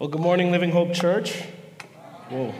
Well, good morning, Living Hope Church. Whoa.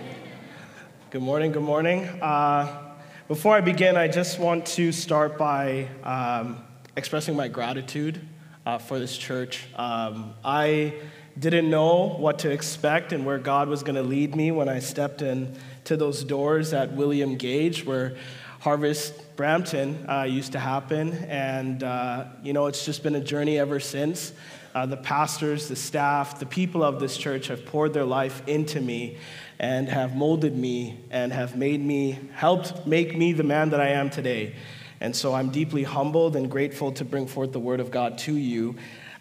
Good morning, good morning. Uh, before I begin, I just want to start by um, expressing my gratitude uh, for this church. Um, I didn't know what to expect and where God was going to lead me when I stepped in to those doors at William Gage, where Harvest Brampton uh, used to happen. And, uh, you know, it's just been a journey ever since. Uh, the pastors, the staff, the people of this church have poured their life into me and have molded me and have made me, helped make me the man that I am today. And so I'm deeply humbled and grateful to bring forth the word of God to you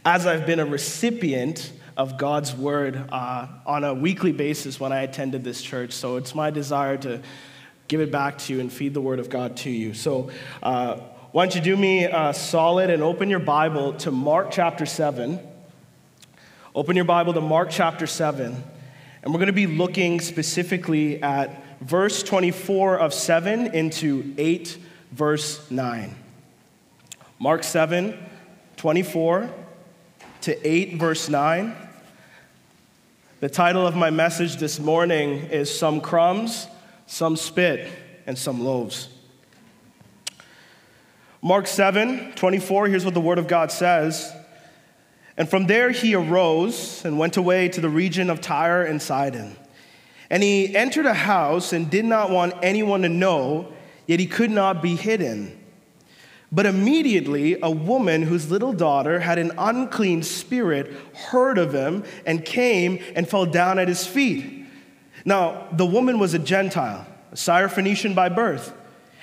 as I've been a recipient of God's word uh, on a weekly basis when I attended this church. So it's my desire to give it back to you and feed the word of God to you. So, uh, why don't you do me uh, solid and open your Bible to Mark chapter 7. Open your Bible to Mark chapter 7. And we're going to be looking specifically at verse 24 of 7 into 8, verse 9. Mark 7, 24 to 8, verse 9. The title of my message this morning is Some Crumbs, Some Spit, and Some Loaves. Mark 7, 24, here's what the Word of God says. And from there he arose and went away to the region of Tyre and Sidon. And he entered a house and did not want anyone to know, yet he could not be hidden. But immediately a woman whose little daughter had an unclean spirit heard of him and came and fell down at his feet. Now, the woman was a Gentile, a Syrophoenician by birth.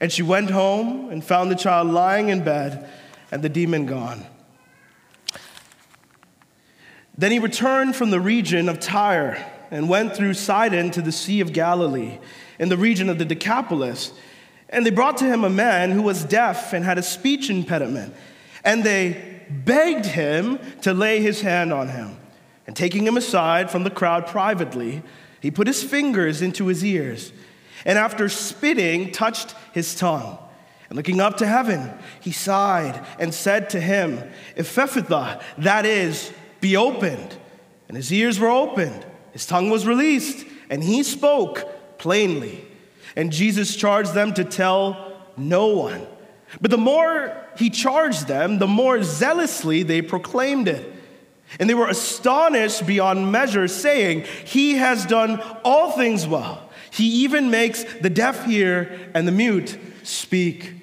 And she went home and found the child lying in bed and the demon gone. Then he returned from the region of Tyre and went through Sidon to the Sea of Galilee, in the region of the Decapolis. And they brought to him a man who was deaf and had a speech impediment. And they begged him to lay his hand on him. And taking him aside from the crowd privately, he put his fingers into his ears and after spitting, touched his tongue. And looking up to heaven, he sighed and said to him, Ephphatha, that is, be opened. And his ears were opened, his tongue was released, and he spoke plainly. And Jesus charged them to tell no one. But the more he charged them, the more zealously they proclaimed it. And they were astonished beyond measure, saying, He has done all things well. He even makes the deaf hear and the mute speak.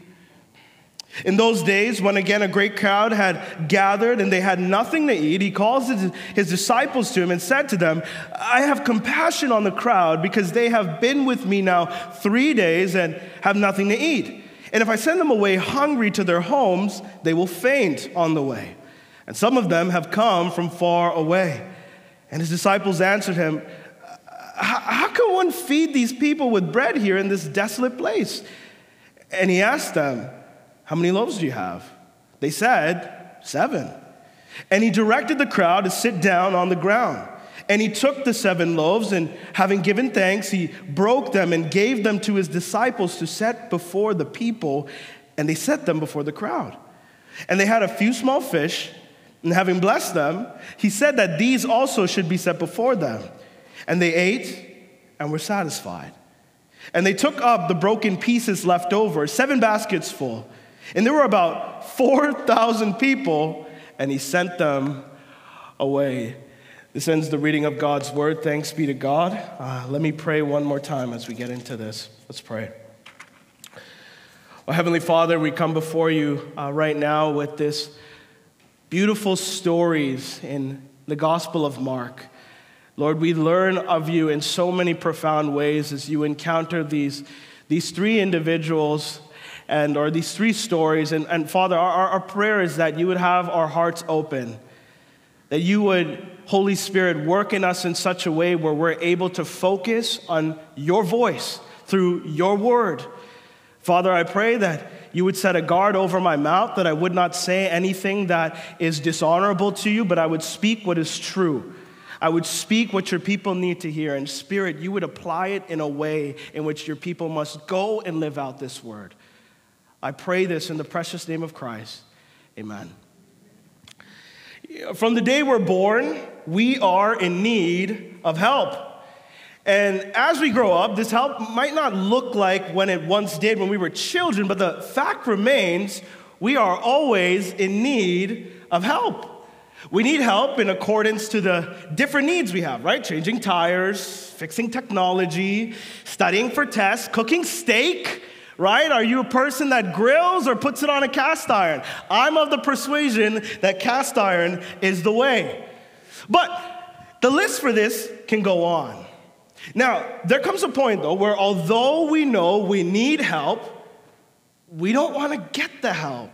In those days, when again a great crowd had gathered and they had nothing to eat, he calls his disciples to him and said to them, I have compassion on the crowd because they have been with me now three days and have nothing to eat. And if I send them away hungry to their homes, they will faint on the way. And some of them have come from far away. And his disciples answered him, how can one feed these people with bread here in this desolate place? And he asked them, How many loaves do you have? They said, Seven. And he directed the crowd to sit down on the ground. And he took the seven loaves, and having given thanks, he broke them and gave them to his disciples to set before the people, and they set them before the crowd. And they had a few small fish, and having blessed them, he said that these also should be set before them. And they ate and were satisfied. And they took up the broken pieces left over, seven baskets full. And there were about 4,000 people, and he sent them away. This ends the reading of God's word. Thanks be to God. Uh, let me pray one more time as we get into this. Let's pray. Well, Heavenly Father, we come before you uh, right now with this beautiful stories in the Gospel of Mark. Lord, we learn of you in so many profound ways as you encounter these, these three individuals and or these three stories. And, and Father, our, our prayer is that you would have our hearts open that you would, Holy Spirit, work in us in such a way where we're able to focus on your voice through your word. Father, I pray that you would set a guard over my mouth, that I would not say anything that is dishonorable to you, but I would speak what is true. I would speak what your people need to hear. And Spirit, you would apply it in a way in which your people must go and live out this word. I pray this in the precious name of Christ. Amen. From the day we're born, we are in need of help. And as we grow up, this help might not look like when it once did when we were children, but the fact remains we are always in need of help. We need help in accordance to the different needs we have, right? Changing tires, fixing technology, studying for tests, cooking steak, right? Are you a person that grills or puts it on a cast iron? I'm of the persuasion that cast iron is the way. But the list for this can go on. Now, there comes a point, though, where although we know we need help, we don't want to get the help.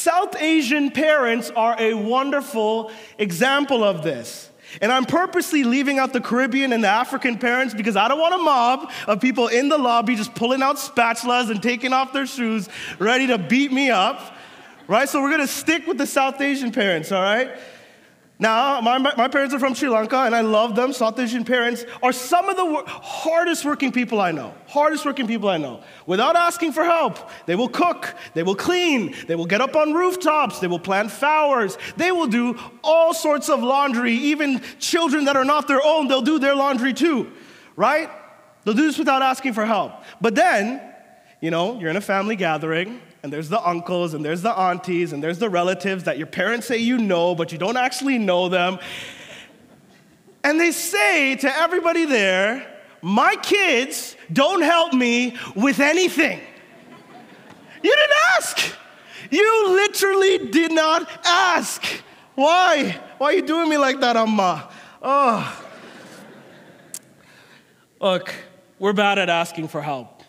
South Asian parents are a wonderful example of this. And I'm purposely leaving out the Caribbean and the African parents because I don't want a mob of people in the lobby just pulling out spatulas and taking off their shoes, ready to beat me up. Right? So we're gonna stick with the South Asian parents, all right? Now, my, my parents are from Sri Lanka and I love them. South Asian parents are some of the hardest working people I know. Hardest working people I know. Without asking for help, they will cook, they will clean, they will get up on rooftops, they will plant flowers, they will do all sorts of laundry. Even children that are not their own, they'll do their laundry too, right? They'll do this without asking for help. But then, you know, you're in a family gathering and there's the uncles, and there's the aunties, and there's the relatives that your parents say you know, but you don't actually know them. And they say to everybody there, My kids don't help me with anything. You didn't ask. You literally did not ask. Why? Why are you doing me like that, Amma? Oh. Look, we're bad at asking for help.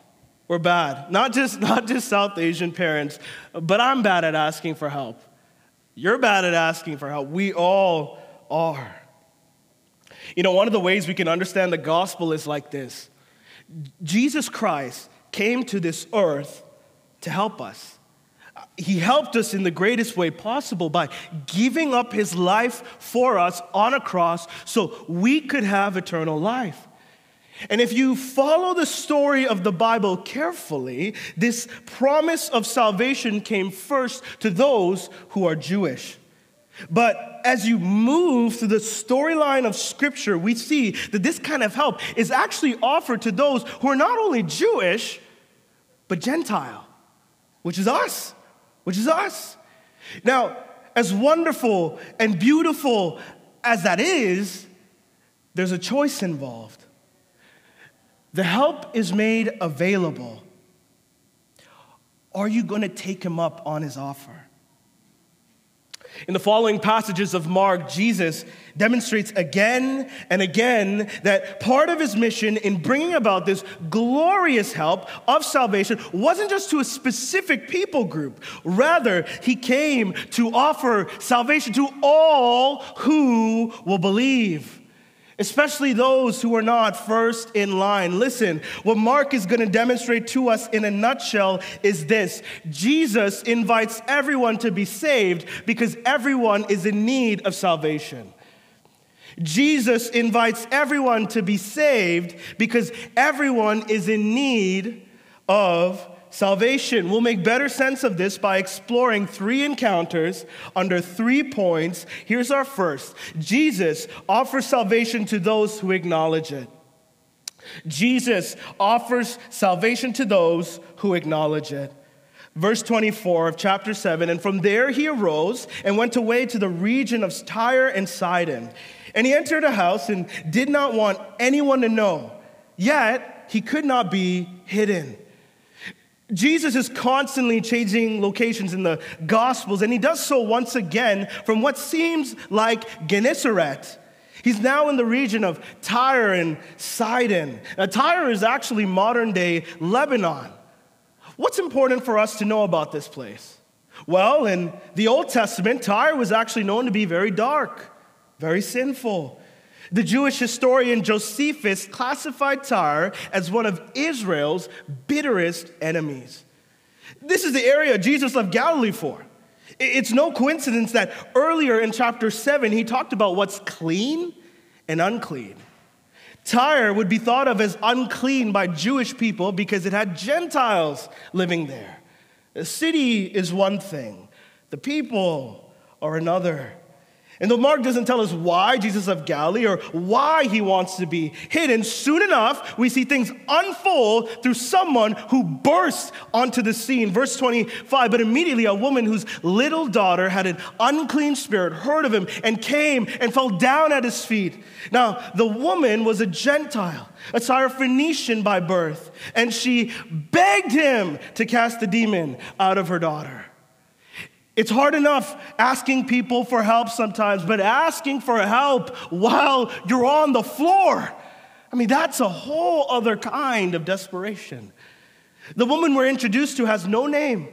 We're bad. Not just, not just South Asian parents, but I'm bad at asking for help. You're bad at asking for help. We all are. You know, one of the ways we can understand the gospel is like this Jesus Christ came to this earth to help us. He helped us in the greatest way possible by giving up his life for us on a cross so we could have eternal life. And if you follow the story of the Bible carefully, this promise of salvation came first to those who are Jewish. But as you move through the storyline of Scripture, we see that this kind of help is actually offered to those who are not only Jewish, but Gentile, which is us, which is us. Now, as wonderful and beautiful as that is, there's a choice involved. The help is made available. Are you going to take him up on his offer? In the following passages of Mark, Jesus demonstrates again and again that part of his mission in bringing about this glorious help of salvation wasn't just to a specific people group. Rather, he came to offer salvation to all who will believe especially those who are not first in line. Listen, what Mark is going to demonstrate to us in a nutshell is this Jesus invites everyone to be saved because everyone is in need of salvation. Jesus invites everyone to be saved because everyone is in need of salvation. We'll make better sense of this by exploring three encounters under three points. Here's our first Jesus offers salvation to those who acknowledge it. Jesus offers salvation to those who acknowledge it. Verse 24 of chapter 7 And from there he arose and went away to the region of Tyre and Sidon. And he entered a house and did not want anyone to know, yet he could not be hidden. Jesus is constantly changing locations in the Gospels, and he does so once again from what seems like Gennesaret. He's now in the region of Tyre and Sidon. Now, Tyre is actually modern day Lebanon. What's important for us to know about this place? Well, in the Old Testament, Tyre was actually known to be very dark. very sinful. The Jewish historian Josephus classified Tyre as one of Israel's bitterest enemies. This is the area Jesus left Galilee for. It's no coincidence that earlier in chapter 7, he talked about what's clean and unclean. Tyre would be thought of as unclean by Jewish people because it had Gentiles living there. The city is one thing, the people are another. And though Mark doesn't tell us why Jesus of Galilee or why he wants to be hidden, soon enough we see things unfold through someone who bursts onto the scene. Verse 25 But immediately a woman whose little daughter had an unclean spirit heard of him and came and fell down at his feet. Now, the woman was a Gentile, a Syrophoenician by birth, and she begged him to cast the demon out of her daughter. It's hard enough asking people for help sometimes, but asking for help while you're on the floor, I mean, that's a whole other kind of desperation. The woman we're introduced to has no name,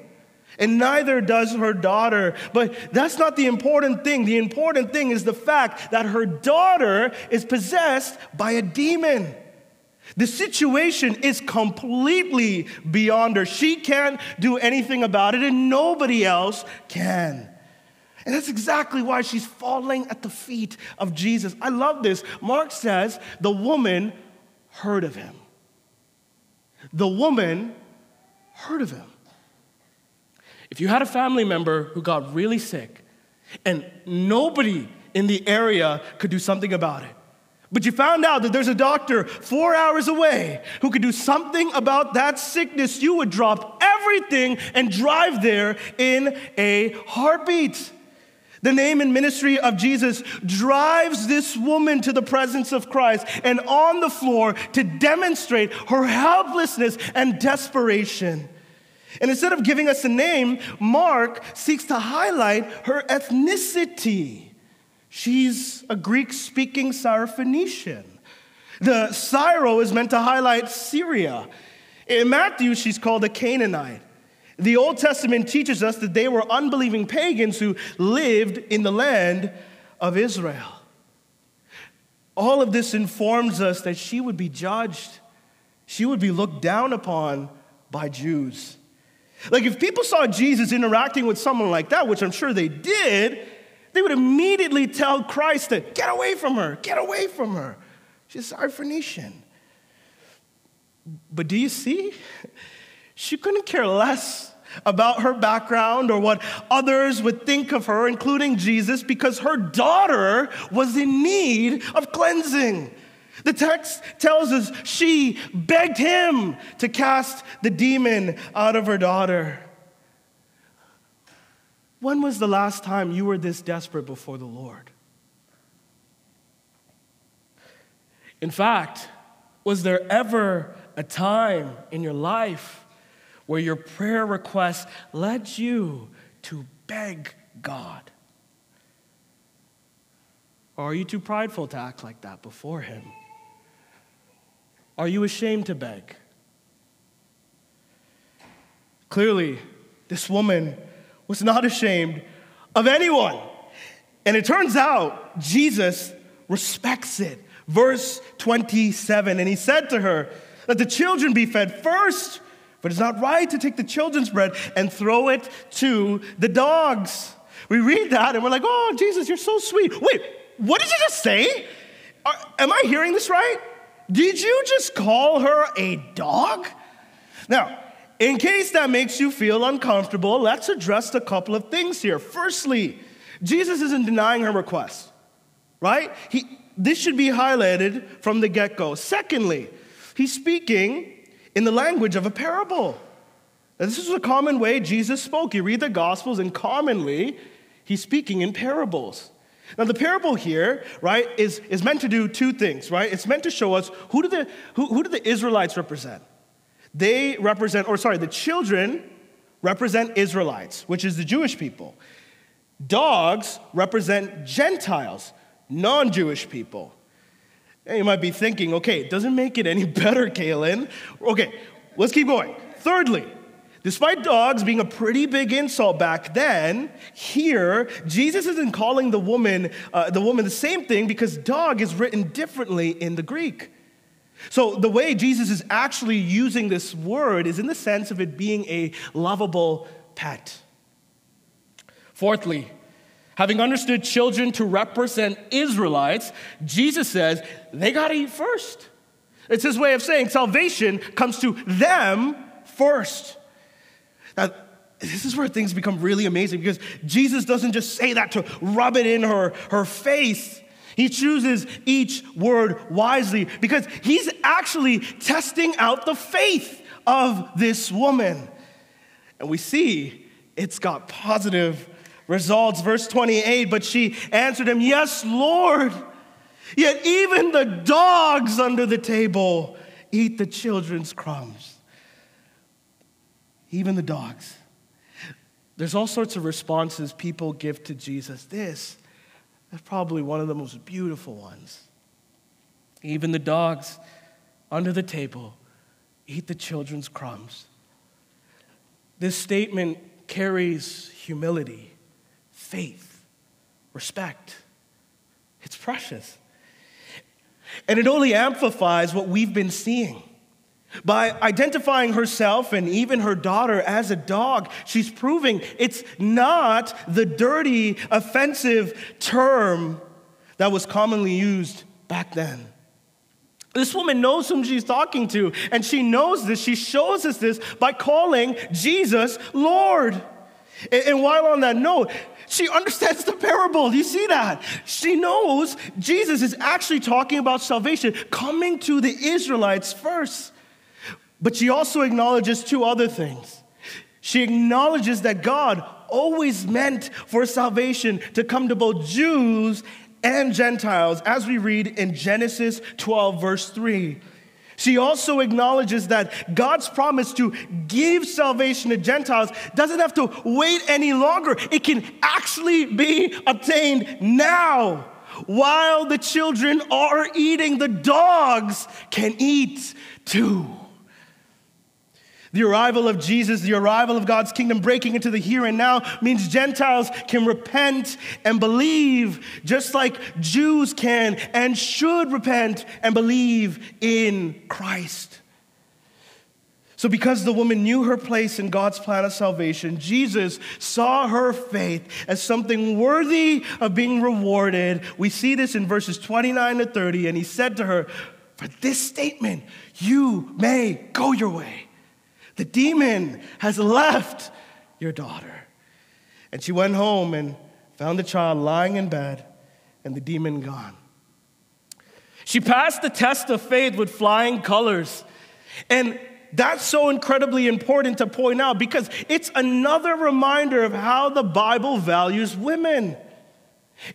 and neither does her daughter. But that's not the important thing. The important thing is the fact that her daughter is possessed by a demon. The situation is completely beyond her. She can't do anything about it, and nobody else can. And that's exactly why she's falling at the feet of Jesus. I love this. Mark says the woman heard of him. The woman heard of him. If you had a family member who got really sick and nobody in the area could do something about it, but you found out that there's a doctor four hours away who could do something about that sickness. You would drop everything and drive there in a heartbeat. The name and ministry of Jesus drives this woman to the presence of Christ and on the floor to demonstrate her helplessness and desperation. And instead of giving us a name, Mark seeks to highlight her ethnicity. She's a Greek speaking Syrophoenician. The Syro is meant to highlight Syria. In Matthew, she's called a Canaanite. The Old Testament teaches us that they were unbelieving pagans who lived in the land of Israel. All of this informs us that she would be judged, she would be looked down upon by Jews. Like if people saw Jesus interacting with someone like that, which I'm sure they did, they would immediately tell Christ to get away from her, get away from her. She's a Syrophoenician. But do you see? She couldn't care less about her background or what others would think of her, including Jesus, because her daughter was in need of cleansing. The text tells us she begged him to cast the demon out of her daughter. When was the last time you were this desperate before the Lord? In fact, was there ever a time in your life where your prayer request led you to beg God? Or are you too prideful to act like that before Him? Are you ashamed to beg? Clearly, this woman was not ashamed of anyone. And it turns out Jesus respects it. Verse 27 And he said to her, Let the children be fed first, but it's not right to take the children's bread and throw it to the dogs. We read that and we're like, Oh, Jesus, you're so sweet. Wait, what did you just say? Are, am I hearing this right? Did you just call her a dog? Now, in case that makes you feel uncomfortable, let's address a couple of things here. Firstly, Jesus isn't denying her request, right? He, this should be highlighted from the get go. Secondly, he's speaking in the language of a parable. Now, this is a common way Jesus spoke. You read the Gospels, and commonly, he's speaking in parables. Now, the parable here, right, is, is meant to do two things, right? It's meant to show us who do the, who, who do the Israelites represent? They represent, or sorry, the children represent Israelites, which is the Jewish people. Dogs represent Gentiles, non Jewish people. And you might be thinking, okay, it doesn't make it any better, Kalen. Okay, let's keep going. Thirdly, Despite dogs being a pretty big insult back then, here Jesus isn't calling the woman uh, the woman the same thing because dog is written differently in the Greek. So the way Jesus is actually using this word is in the sense of it being a lovable pet. Fourthly, having understood children to represent Israelites, Jesus says they got to eat first. It's his way of saying salvation comes to them first. Now, this is where things become really amazing because Jesus doesn't just say that to rub it in her, her face. He chooses each word wisely because he's actually testing out the faith of this woman. And we see it's got positive results. Verse 28 But she answered him, Yes, Lord. Yet even the dogs under the table eat the children's crumbs even the dogs. There's all sorts of responses people give to Jesus. This is probably one of the most beautiful ones. Even the dogs under the table eat the children's crumbs. This statement carries humility, faith, respect. It's precious. And it only amplifies what we've been seeing. By identifying herself and even her daughter as a dog, she's proving it's not the dirty, offensive term that was commonly used back then. This woman knows whom she's talking to, and she knows this. She shows us this by calling Jesus Lord. And while on that note, she understands the parable. Do you see that? She knows Jesus is actually talking about salvation coming to the Israelites first. But she also acknowledges two other things. She acknowledges that God always meant for salvation to come to both Jews and Gentiles, as we read in Genesis 12, verse 3. She also acknowledges that God's promise to give salvation to Gentiles doesn't have to wait any longer. It can actually be obtained now. While the children are eating, the dogs can eat too. The arrival of Jesus, the arrival of God's kingdom breaking into the here and now means Gentiles can repent and believe just like Jews can and should repent and believe in Christ. So, because the woman knew her place in God's plan of salvation, Jesus saw her faith as something worthy of being rewarded. We see this in verses 29 to 30, and he said to her, For this statement, you may go your way. The demon has left your daughter. And she went home and found the child lying in bed and the demon gone. She passed the test of faith with flying colors. And that's so incredibly important to point out because it's another reminder of how the Bible values women.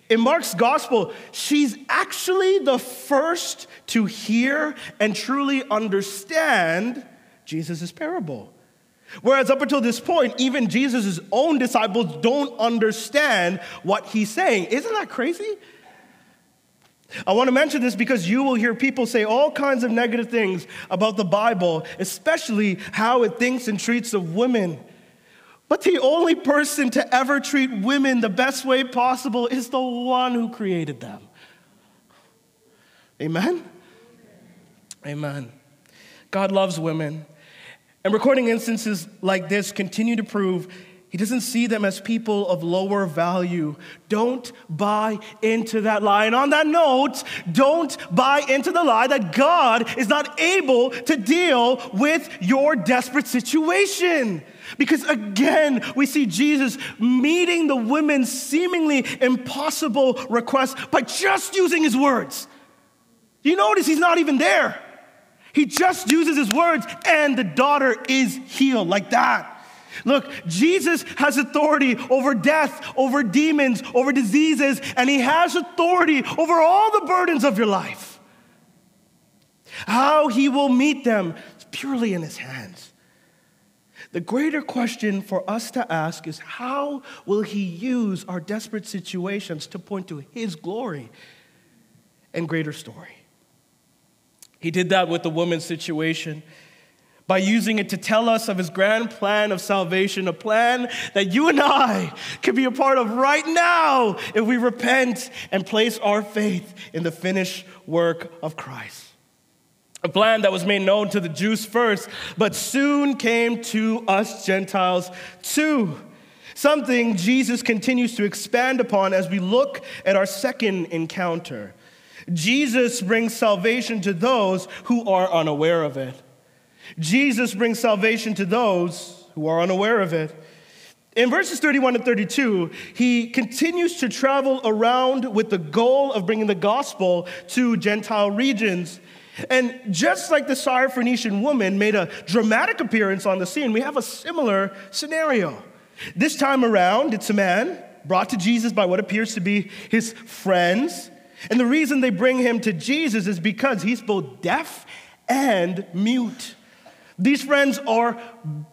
In Mark's gospel, she's actually the first to hear and truly understand Jesus' parable. Whereas up until this point, even Jesus' own disciples don't understand what he's saying. Isn't that crazy? I want to mention this because you will hear people say all kinds of negative things about the Bible, especially how it thinks and treats of women. But the only person to ever treat women the best way possible is the one who created them. Amen? Amen. God loves women. And recording instances like this continue to prove he doesn't see them as people of lower value. Don't buy into that lie. And on that note, don't buy into the lie that God is not able to deal with your desperate situation. Because again, we see Jesus meeting the women's seemingly impossible request by just using his words. You notice he's not even there. He just uses his words, and the daughter is healed like that. Look, Jesus has authority over death, over demons, over diseases, and he has authority over all the burdens of your life. How he will meet them is purely in his hands. The greater question for us to ask is how will he use our desperate situations to point to his glory and greater story? He did that with the woman's situation. by using it to tell us of his grand plan of salvation, a plan that you and I can be a part of right now if we repent and place our faith in the finished work of Christ. A plan that was made known to the Jews first, but soon came to us Gentiles too. Something Jesus continues to expand upon as we look at our second encounter. Jesus brings salvation to those who are unaware of it. Jesus brings salvation to those who are unaware of it. In verses 31 and 32, he continues to travel around with the goal of bringing the gospel to Gentile regions. And just like the Syrophoenician woman made a dramatic appearance on the scene, we have a similar scenario. This time around, it's a man brought to Jesus by what appears to be his friends. And the reason they bring him to Jesus is because he's both deaf and mute. These friends are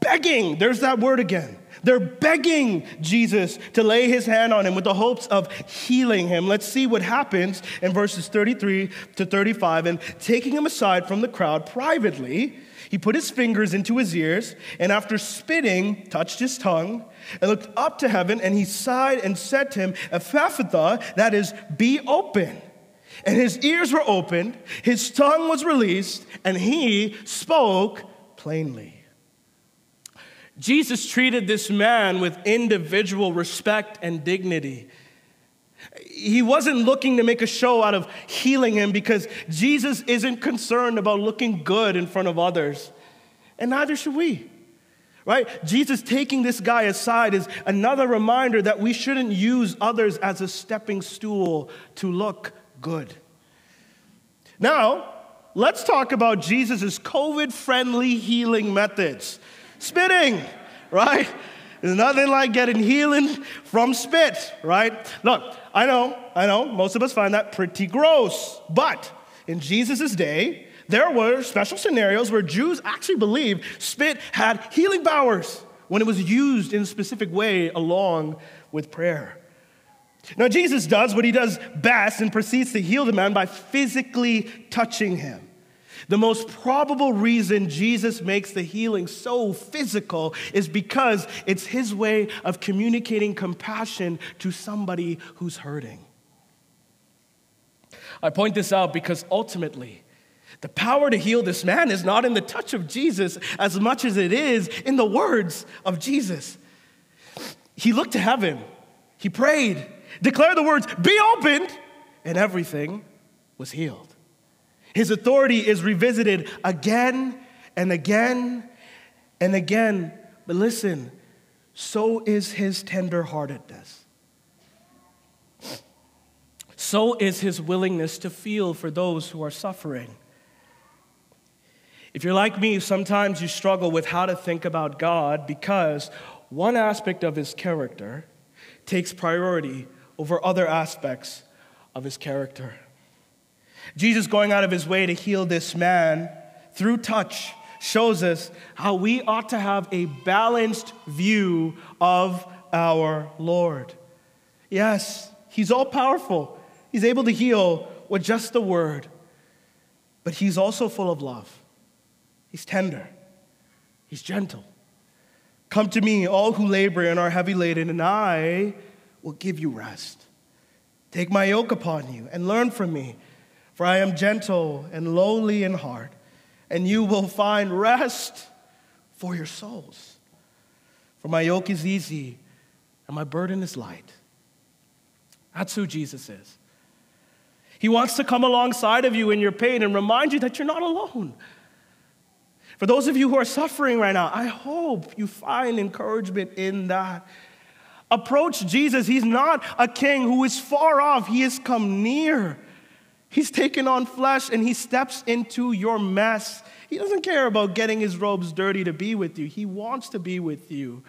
begging, there's that word again. They're begging Jesus to lay his hand on him with the hopes of healing him. Let's see what happens in verses 33 to 35. And taking him aside from the crowd privately, he put his fingers into his ears, and after spitting, touched his tongue, and looked up to heaven, and he sighed and said to him, Ephphatha, that is, be open. And his ears were opened, his tongue was released, and he spoke plainly. Jesus treated this man with individual respect and dignity. He wasn't looking to make a show out of healing him because Jesus isn't concerned about looking good in front of others. And neither should we. Right? Jesus taking this guy aside is another reminder that we shouldn't use others as a stepping stool to look good. Now, let's talk about Jesus' COVID friendly healing methods. Spitting, right? There's nothing like getting healing from spit, right? Look, I know, I know, most of us find that pretty gross. But in Jesus' day, there were special scenarios where Jews actually believed spit had healing powers when it was used in a specific way along with prayer. Now, Jesus does what he does best and proceeds to heal the man by physically touching him. The most probable reason Jesus makes the healing so physical is because it's his way of communicating compassion to somebody who's hurting. I point this out because ultimately, the power to heal this man is not in the touch of Jesus as much as it is in the words of Jesus. He looked to heaven, he prayed, declared the words, Be opened, and everything was healed. His authority is revisited again and again and again. But listen, so is his tenderheartedness. So is his willingness to feel for those who are suffering. If you're like me, sometimes you struggle with how to think about God because one aspect of his character takes priority over other aspects of his character. Jesus going out of his way to heal this man through touch shows us how we ought to have a balanced view of our Lord. Yes, he's all powerful. He's able to heal with just the word, but he's also full of love. He's tender. He's gentle. Come to me, all who labor and are heavy laden, and I will give you rest. Take my yoke upon you and learn from me, for I am gentle and lowly in heart, and you will find rest for your souls. For my yoke is easy and my burden is light. That's who Jesus is. He wants to come alongside of you in your pain and remind you that you're not alone. For those of you who are suffering right now, I hope you find encouragement in that. Approach Jesus. He's not a king who is far off, he has come near. He's taken on flesh and he steps into your mess. He doesn't care about getting his robes dirty to be with you, he wants to be with you.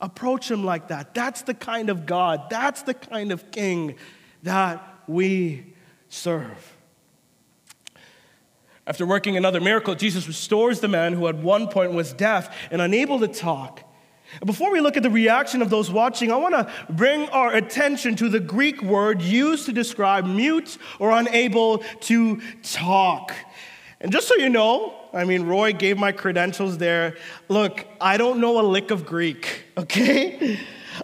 Approach him like that. That's the kind of God, that's the kind of king that we serve. After working another miracle, Jesus restores the man who at one point was deaf and unable to talk. Before we look at the reaction of those watching, I want to bring our attention to the Greek word used to describe mute or unable to talk. And just so you know, I mean, Roy gave my credentials there. Look, I don't know a lick of Greek, okay?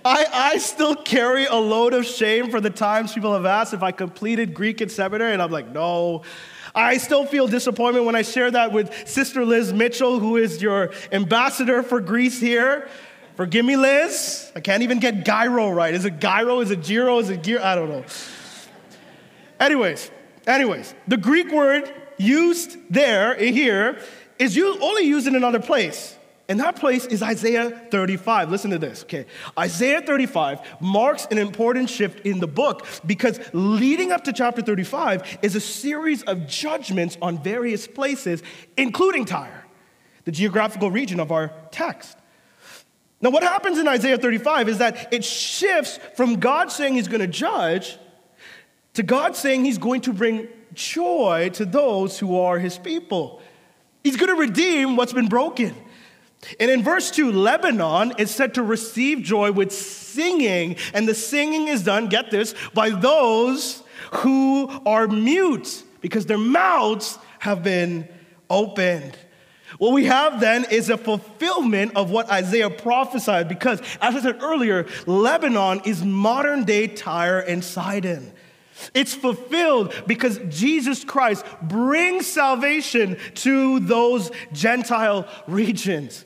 I, I still carry a load of shame for the times people have asked if I completed Greek in seminary, and I'm like, no. I still feel disappointment when I share that with Sister Liz Mitchell, who is your ambassador for Greece here. Forgive me, Liz. I can't even get gyro right. Is it gyro? Is it gyro? Is it gear? I don't know. Anyways, anyways, the Greek word used there, here, is only used in another place. And that place is Isaiah 35. Listen to this, okay? Isaiah 35 marks an important shift in the book because leading up to chapter 35 is a series of judgments on various places, including Tyre, the geographical region of our text. Now, what happens in Isaiah 35 is that it shifts from God saying he's going to judge to God saying he's going to bring joy to those who are his people. He's going to redeem what's been broken. And in verse 2, Lebanon is said to receive joy with singing, and the singing is done, get this, by those who are mute because their mouths have been opened. What we have then is a fulfillment of what Isaiah prophesied because, as I said earlier, Lebanon is modern day Tyre and Sidon. It's fulfilled because Jesus Christ brings salvation to those Gentile regions.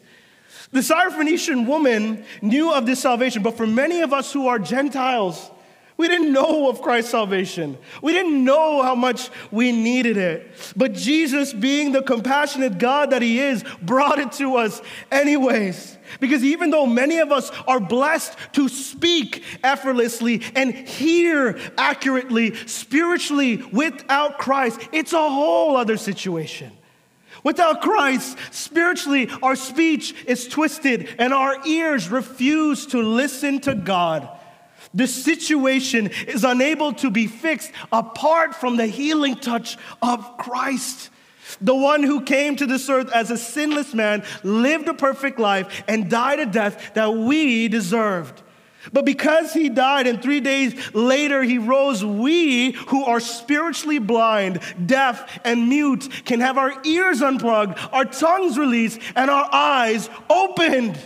The Syrophoenician woman knew of this salvation, but for many of us who are Gentiles, we didn't know of Christ's salvation. We didn't know how much we needed it. But Jesus, being the compassionate God that He is, brought it to us anyways. Because even though many of us are blessed to speak effortlessly and hear accurately, spiritually, without Christ, it's a whole other situation. Without Christ, spiritually, our speech is twisted and our ears refuse to listen to God. The situation is unable to be fixed apart from the healing touch of Christ. The one who came to this earth as a sinless man, lived a perfect life, and died a death that we deserved. But because he died and three days later he rose, we who are spiritually blind, deaf, and mute can have our ears unplugged, our tongues released, and our eyes opened.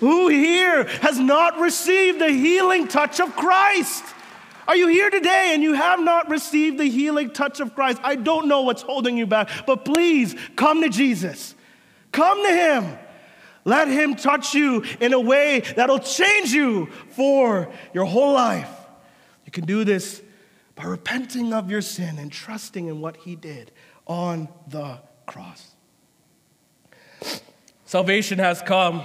Who here has not received the healing touch of Christ? Are you here today and you have not received the healing touch of Christ? I don't know what's holding you back, but please come to Jesus. Come to Him. Let Him touch you in a way that'll change you for your whole life. You can do this by repenting of your sin and trusting in what He did on the cross. Salvation has come.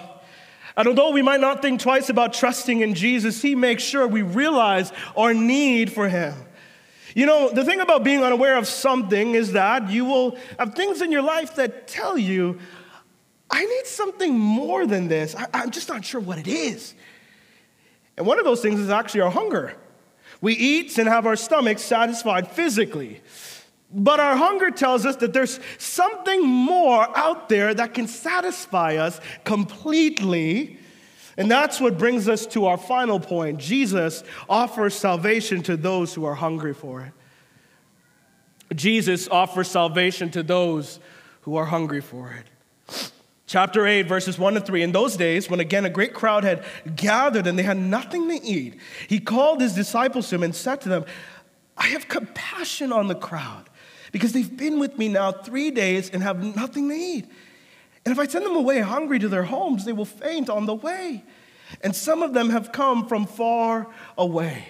And although we might not think twice about trusting in Jesus, He makes sure we realize our need for Him. You know, the thing about being unaware of something is that you will have things in your life that tell you, I need something more than this. I, I'm just not sure what it is. And one of those things is actually our hunger. We eat and have our stomachs satisfied physically. But our hunger tells us that there's something more out there that can satisfy us completely. And that's what brings us to our final point. Jesus offers salvation to those who are hungry for it. Jesus offers salvation to those who are hungry for it. Chapter 8, verses 1 to 3. In those days, when again a great crowd had gathered and they had nothing to eat, he called his disciples to him and said to them, I have compassion on the crowd because they've been with me now three days and have nothing to eat. And if I send them away hungry to their homes, they will faint on the way. And some of them have come from far away.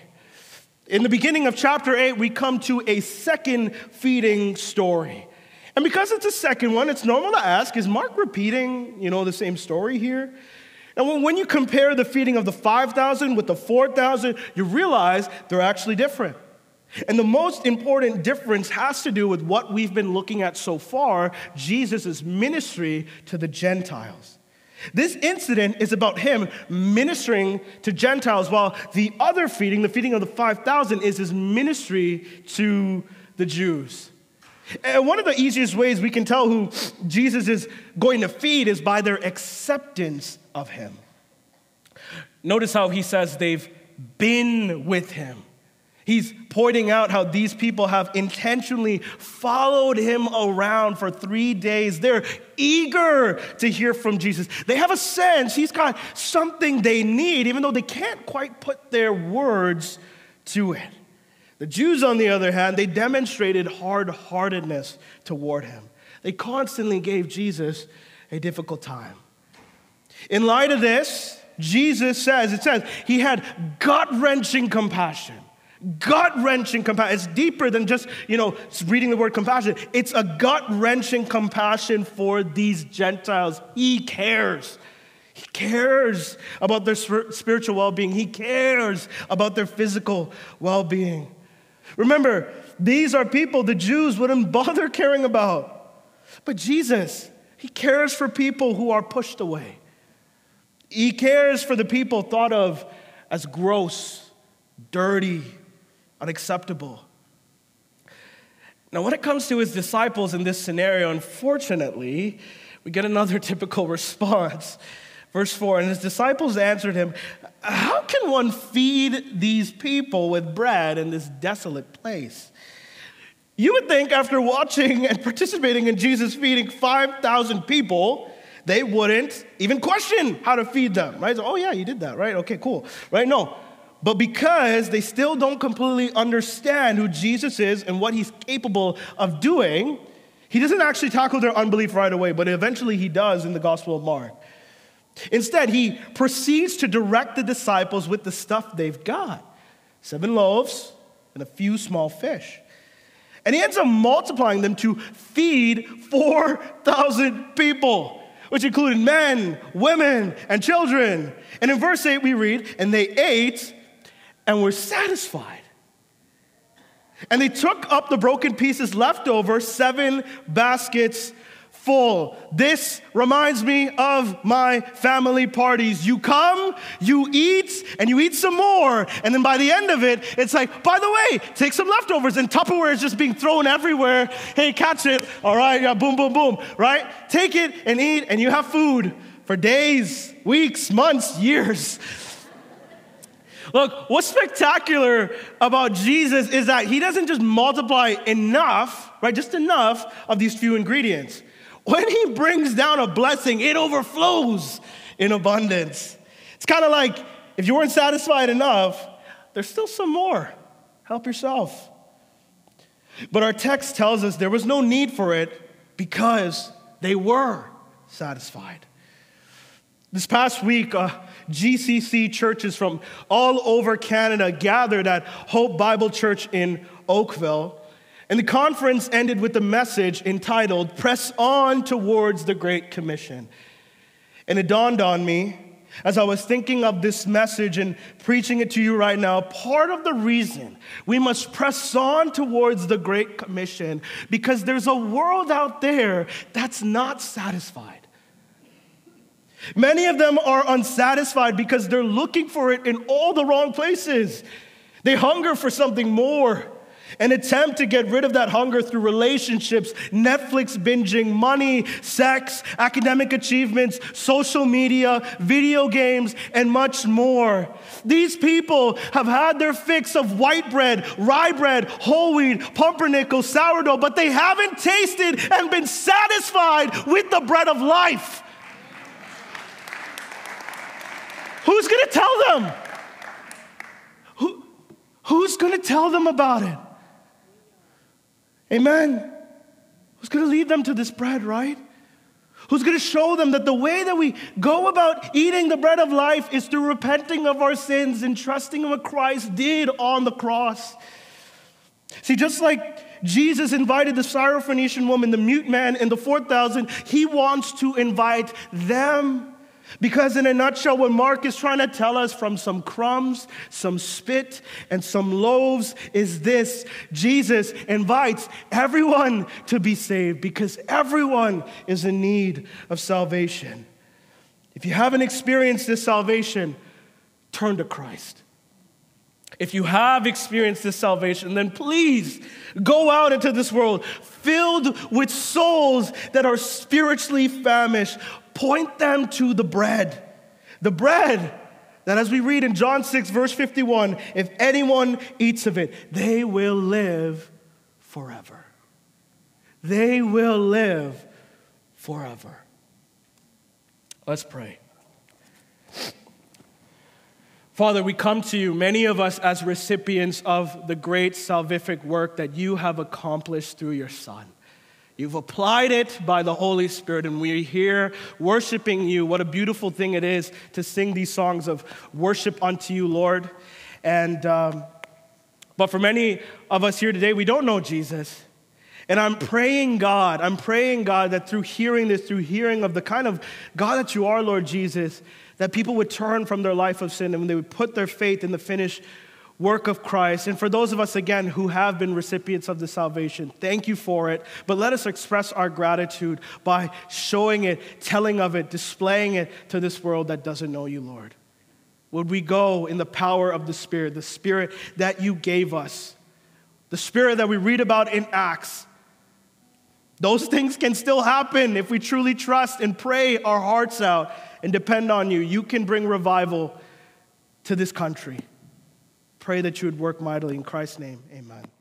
In the beginning of chapter 8, we come to a second feeding story. And because it's a second one, it's normal to ask, is Mark repeating, you know, the same story here? And when you compare the feeding of the 5,000 with the 4,000, you realize they're actually different. And the most important difference has to do with what we've been looking at so far Jesus' ministry to the Gentiles. This incident is about him ministering to Gentiles, while the other feeding, the feeding of the 5,000, is his ministry to the Jews. And one of the easiest ways we can tell who Jesus is going to feed is by their acceptance of him. Notice how he says they've been with him. He's pointing out how these people have intentionally followed him around for three days. They're eager to hear from Jesus. They have a sense he's got something they need, even though they can't quite put their words to it. The Jews, on the other hand, they demonstrated hard heartedness toward him. They constantly gave Jesus a difficult time. In light of this, Jesus says, it says, he had gut wrenching compassion. Gut wrenching compassion. It's deeper than just, you know, reading the word compassion. It's a gut wrenching compassion for these Gentiles. He cares. He cares about their spiritual well being, he cares about their physical well being. Remember, these are people the Jews wouldn't bother caring about. But Jesus, he cares for people who are pushed away. He cares for the people thought of as gross, dirty, unacceptable. Now, when it comes to his disciples in this scenario, unfortunately, we get another typical response. Verse 4 And his disciples answered him, How can one feed these people with bread in this desolate place? You would think, after watching and participating in Jesus feeding 5,000 people, they wouldn't even question how to feed them, right? So, oh, yeah, you did that, right? Okay, cool, right? No. But because they still don't completely understand who Jesus is and what he's capable of doing, he doesn't actually tackle their unbelief right away, but eventually he does in the Gospel of Mark. Instead, he proceeds to direct the disciples with the stuff they've got seven loaves and a few small fish. And he ends up multiplying them to feed 4,000 people which included men, women, and children. And in verse 8, we read, And they ate and were satisfied. And they took up the broken pieces left over, seven baskets full. This reminds me of my family parties. You come, you eat, and you eat some more. And then by the end of it, it's like, by the way, take some leftovers. And Tupperware is just being thrown everywhere. Hey, catch it. All right, yeah, boom, boom, boom, right? Take it and eat, and you have food for days, weeks, months, years. Look, what's spectacular about Jesus is that he doesn't just multiply enough, right? Just enough of these few ingredients. When he brings down a blessing, it overflows in abundance. It's kind of like if you weren't satisfied enough, there's still some more. Help yourself. But our text tells us there was no need for it because they were satisfied. This past week, uh, GCC churches from all over Canada gathered at Hope Bible Church in Oakville. And the conference ended with a message entitled Press On Towards the Great Commission. And it dawned on me as I was thinking of this message and preaching it to you right now, part of the reason we must press on towards the Great Commission because there's a world out there that's not satisfied. Many of them are unsatisfied because they're looking for it in all the wrong places. They hunger for something more. An attempt to get rid of that hunger through relationships, Netflix binging, money, sex, academic achievements, social media, video games, and much more. These people have had their fix of white bread, rye bread, whole wheat, pumpernickel, sourdough, but they haven't tasted and been satisfied with the bread of life. Who's gonna tell them? Who, who's gonna tell them about it? Amen. Who's going to lead them to this bread, right? Who's going to show them that the way that we go about eating the bread of life is through repenting of our sins and trusting in what Christ did on the cross? See, just like Jesus invited the Syrophoenician woman, the mute man, and the 4,000, he wants to invite them because, in a nutshell, what Mark is trying to tell us from some crumbs, some spit, and some loaves is this Jesus invites everyone to be saved because everyone is in need of salvation. If you haven't experienced this salvation, turn to Christ. If you have experienced this salvation, then please go out into this world filled with souls that are spiritually famished, point them to the bread. The bread That as we read in John 6, verse 51, if anyone eats of it, they will live forever. They will live forever. Let's pray. Father, we come to you, many of us as recipients of the great salvific work that you have accomplished through your Son. You've applied it by the Holy Spirit, and we're here worshiping you. What a beautiful thing it is to sing these songs of worship unto you, Lord. And, um, but for many of us here today, we don't know Jesus. And I'm praying, God, I'm praying, God, that through hearing this, through hearing of the kind of God that you are, Lord Jesus, that people would turn from their life of sin and they would put their faith in the finished work of Christ. And for those of us, again, who have been recipients of the salvation, thank you for it. But let us express our gratitude by showing it, telling of it, displaying it to this world that doesn't know you, Lord. Would we go in the power of the Spirit, the Spirit that you gave us, the Spirit that we read about in Acts? Those things can still happen if we truly trust and pray our hearts out and depend on you. You can bring revival to this country. Pray that you would work mightily in Christ's name. Amen.